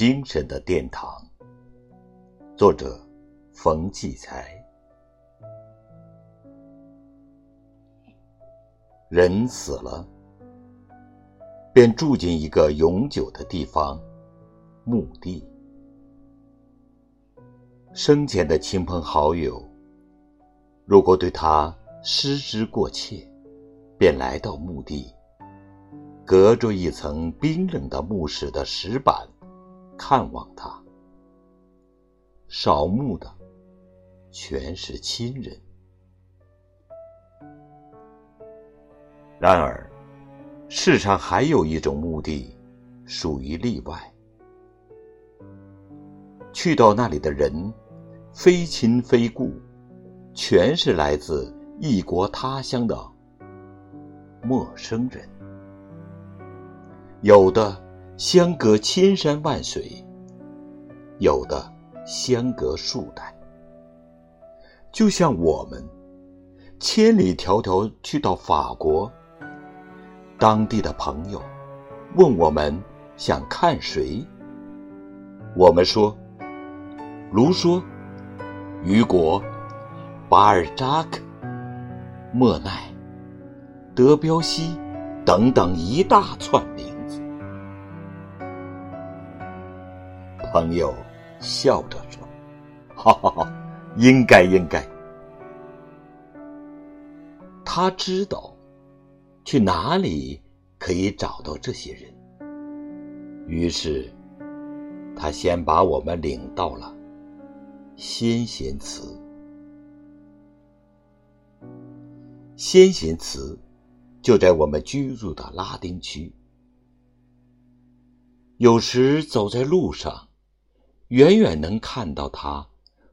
精神的殿堂。作者：冯骥才。人死了，便住进一个永久的地方——墓地。生前的亲朋好友，如果对他失之过切，便来到墓地，隔着一层冰冷的墓室的石板，看望他。扫墓的全是亲人。然而，世上还有一种墓地，属于例外。去到那里的人，非亲非故，全是来自异国他乡的陌生人。有的相隔千山万水，有的。相隔数代，就像我们千里迢迢去到法国，当地的朋友问我们想看谁，我们说卢梭、雨果、巴尔扎克、莫奈、德彪西等等一大串名朋友。笑着说：“哈哈哈，应该应该。”他知道去哪里可以找到这些人，于是他先把我们领到了先贤祠。先贤祠就在我们居住的拉丁区。有时走在路上。远远能看到它，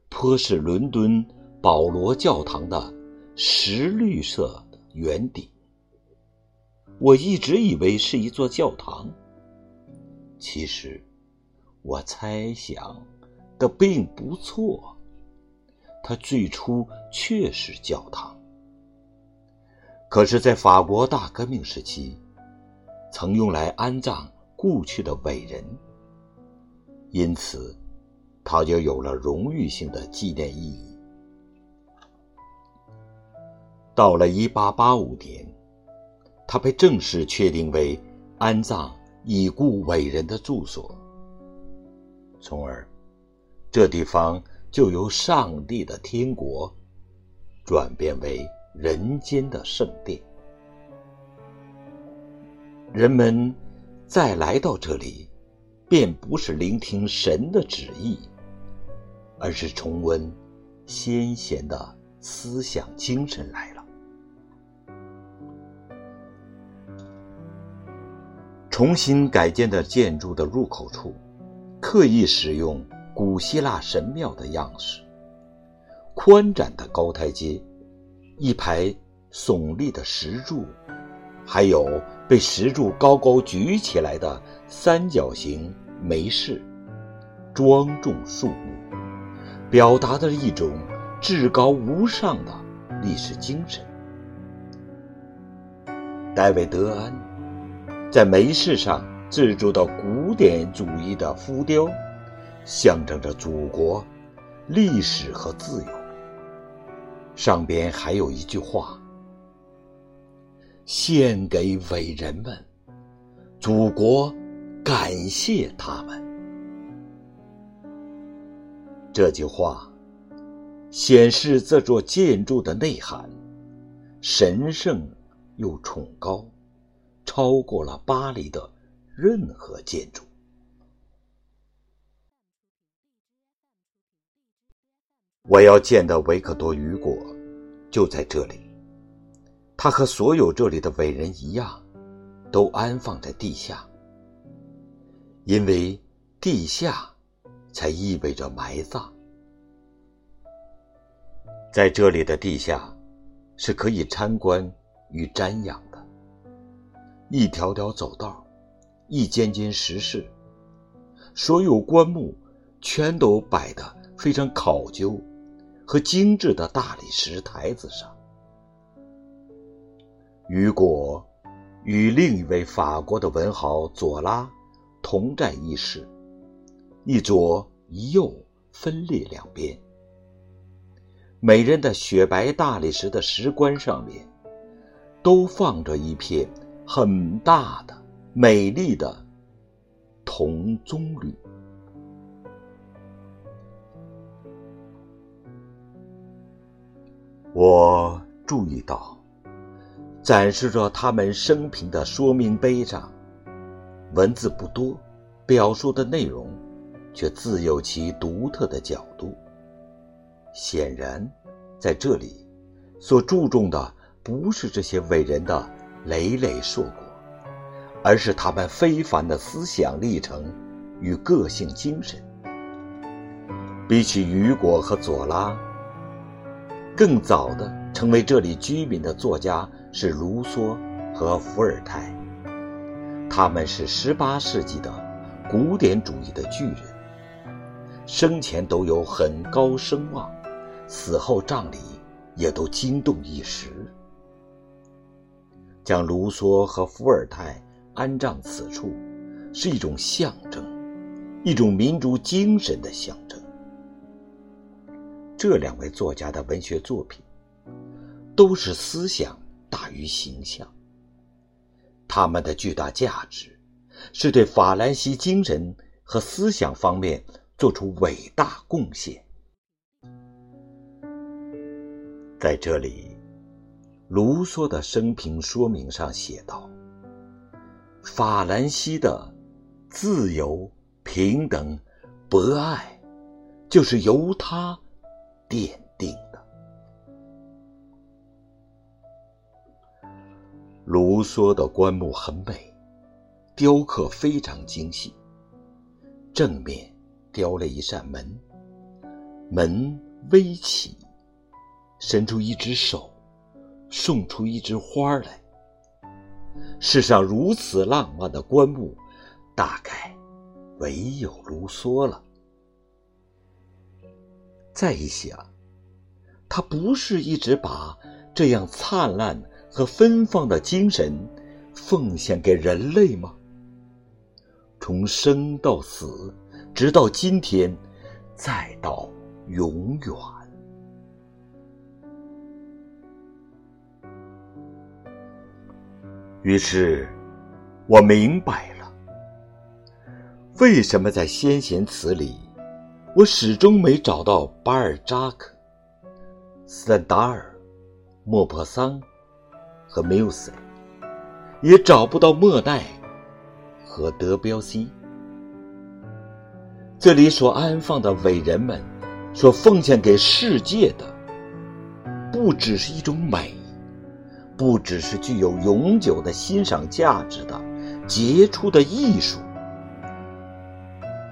颇是伦敦保罗教堂的石绿色圆顶。我一直以为是一座教堂，其实我猜想的并不错，它最初确是教堂。可是，在法国大革命时期，曾用来安葬故去的伟人，因此。它就有了荣誉性的纪念意义。到了一八八五年，它被正式确定为安葬已故伟人的住所，从而这地方就由上帝的天国转变为人间的圣殿。人们再来到这里，便不是聆听神的旨意。而是重温先贤的思想精神来了。重新改建的建筑的入口处，刻意使用古希腊神庙的样式，宽展的高台阶，一排耸立的石柱，还有被石柱高高举起来的三角形梅式，庄重肃穆。表达的一种至高无上的历史精神。戴维·德安在梅市上制作的古典主义的浮雕，象征着祖国、历史和自由。上边还有一句话：“献给伟人们，祖国感谢他们。”这句话显示这座建筑的内涵神圣又崇高，超过了巴黎的任何建筑。我要见的维克多·雨果就在这里，他和所有这里的伟人一样，都安放在地下，因为地下。才意味着埋葬。在这里的地下，是可以参观与瞻仰的。一条条走道，一间间石室，所有棺木全都摆得非常考究和精致的大理石台子上。雨果与另一位法国的文豪左拉同在一室。一左一右分列两边。每人的雪白大理石的石棺上面，都放着一片很大的、美丽的铜棕榈。我注意到，展示着他们生平的说明碑上，文字不多，表述的内容却自有其独特的角度。显然，在这里所注重的不是这些伟人的累累硕果，而是他们非凡的思想历程与个性精神。比起雨果和左拉，更早的成为这里居民的作家是卢梭和伏尔泰，他们是18世纪的古典主义的巨人，生前都有很高声望。死后葬礼也都惊动一时。将卢梭和伏尔泰安葬此处，是一种象征，一种民族精神的象征。这两位作家的文学作品，都是思想大于形象。他们的巨大价值，是对法兰西精神和思想方面做出伟大贡献。在这里，卢梭的生平说明上写道：“法兰西的自由、平等、博爱，就是由他奠卢梭的棺木很美，雕刻非常精细。正面雕了一扇门，门微起。伸出一只手，送出一枝花来。世上如此浪漫的棺木，大概唯有卢梭了。再一想，他不是一直把这样灿烂的和芬芳的精神奉献给人类吗？从生到死，直到今天，再到永远。于是，我明白了，为什么在先贤词里，我始终没找到巴尔扎克、斯坦达尔、莫泊桑和缪塞，也找不到莫奈和德彪西。这里所安放的伟人们，所奉献给世界的，不只是一种美。不只是具有永久的欣赏价值的杰出的艺术，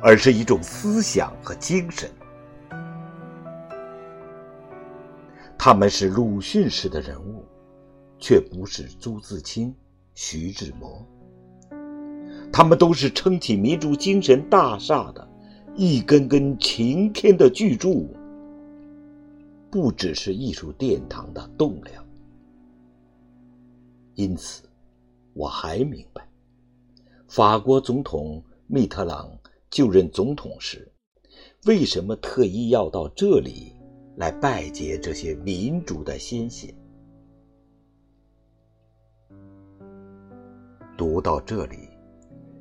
而是一种思想和精神。他们是鲁迅式的人物，却不是朱自清、徐志摩。他们都是撑起民族精神大厦的一根根擎天的巨柱，不只是艺术殿堂的栋梁。因此，我还明白，法国总统密特朗就任总统时，为什么特意要到这里来拜谒这些民主的先贤。读到这里，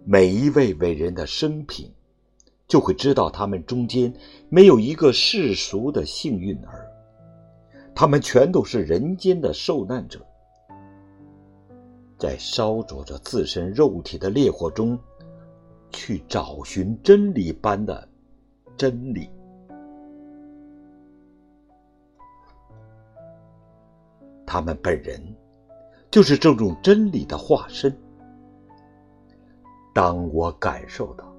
每一位伟人的生平，就会知道他们中间没有一个世俗的幸运儿，他们全都是人间的受难者。在烧灼着自身肉体的烈火中，去找寻真理般的真理。他们本人就是这种真理的化身。当我感受到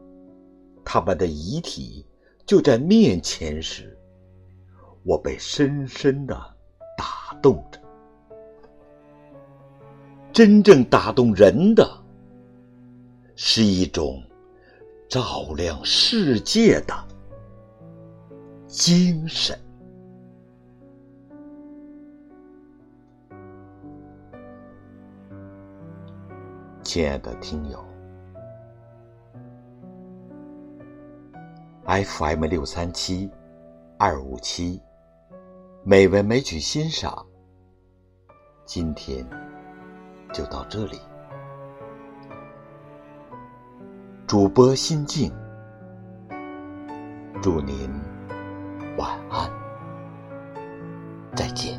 他们的遗体就在面前时，我被深深的打动着。真正打动人的，是一种照亮世界的精神。亲爱的听友，FM 六三七二五七，美文美曲欣赏。今天就到这里，主播心静，祝您晚安，再见。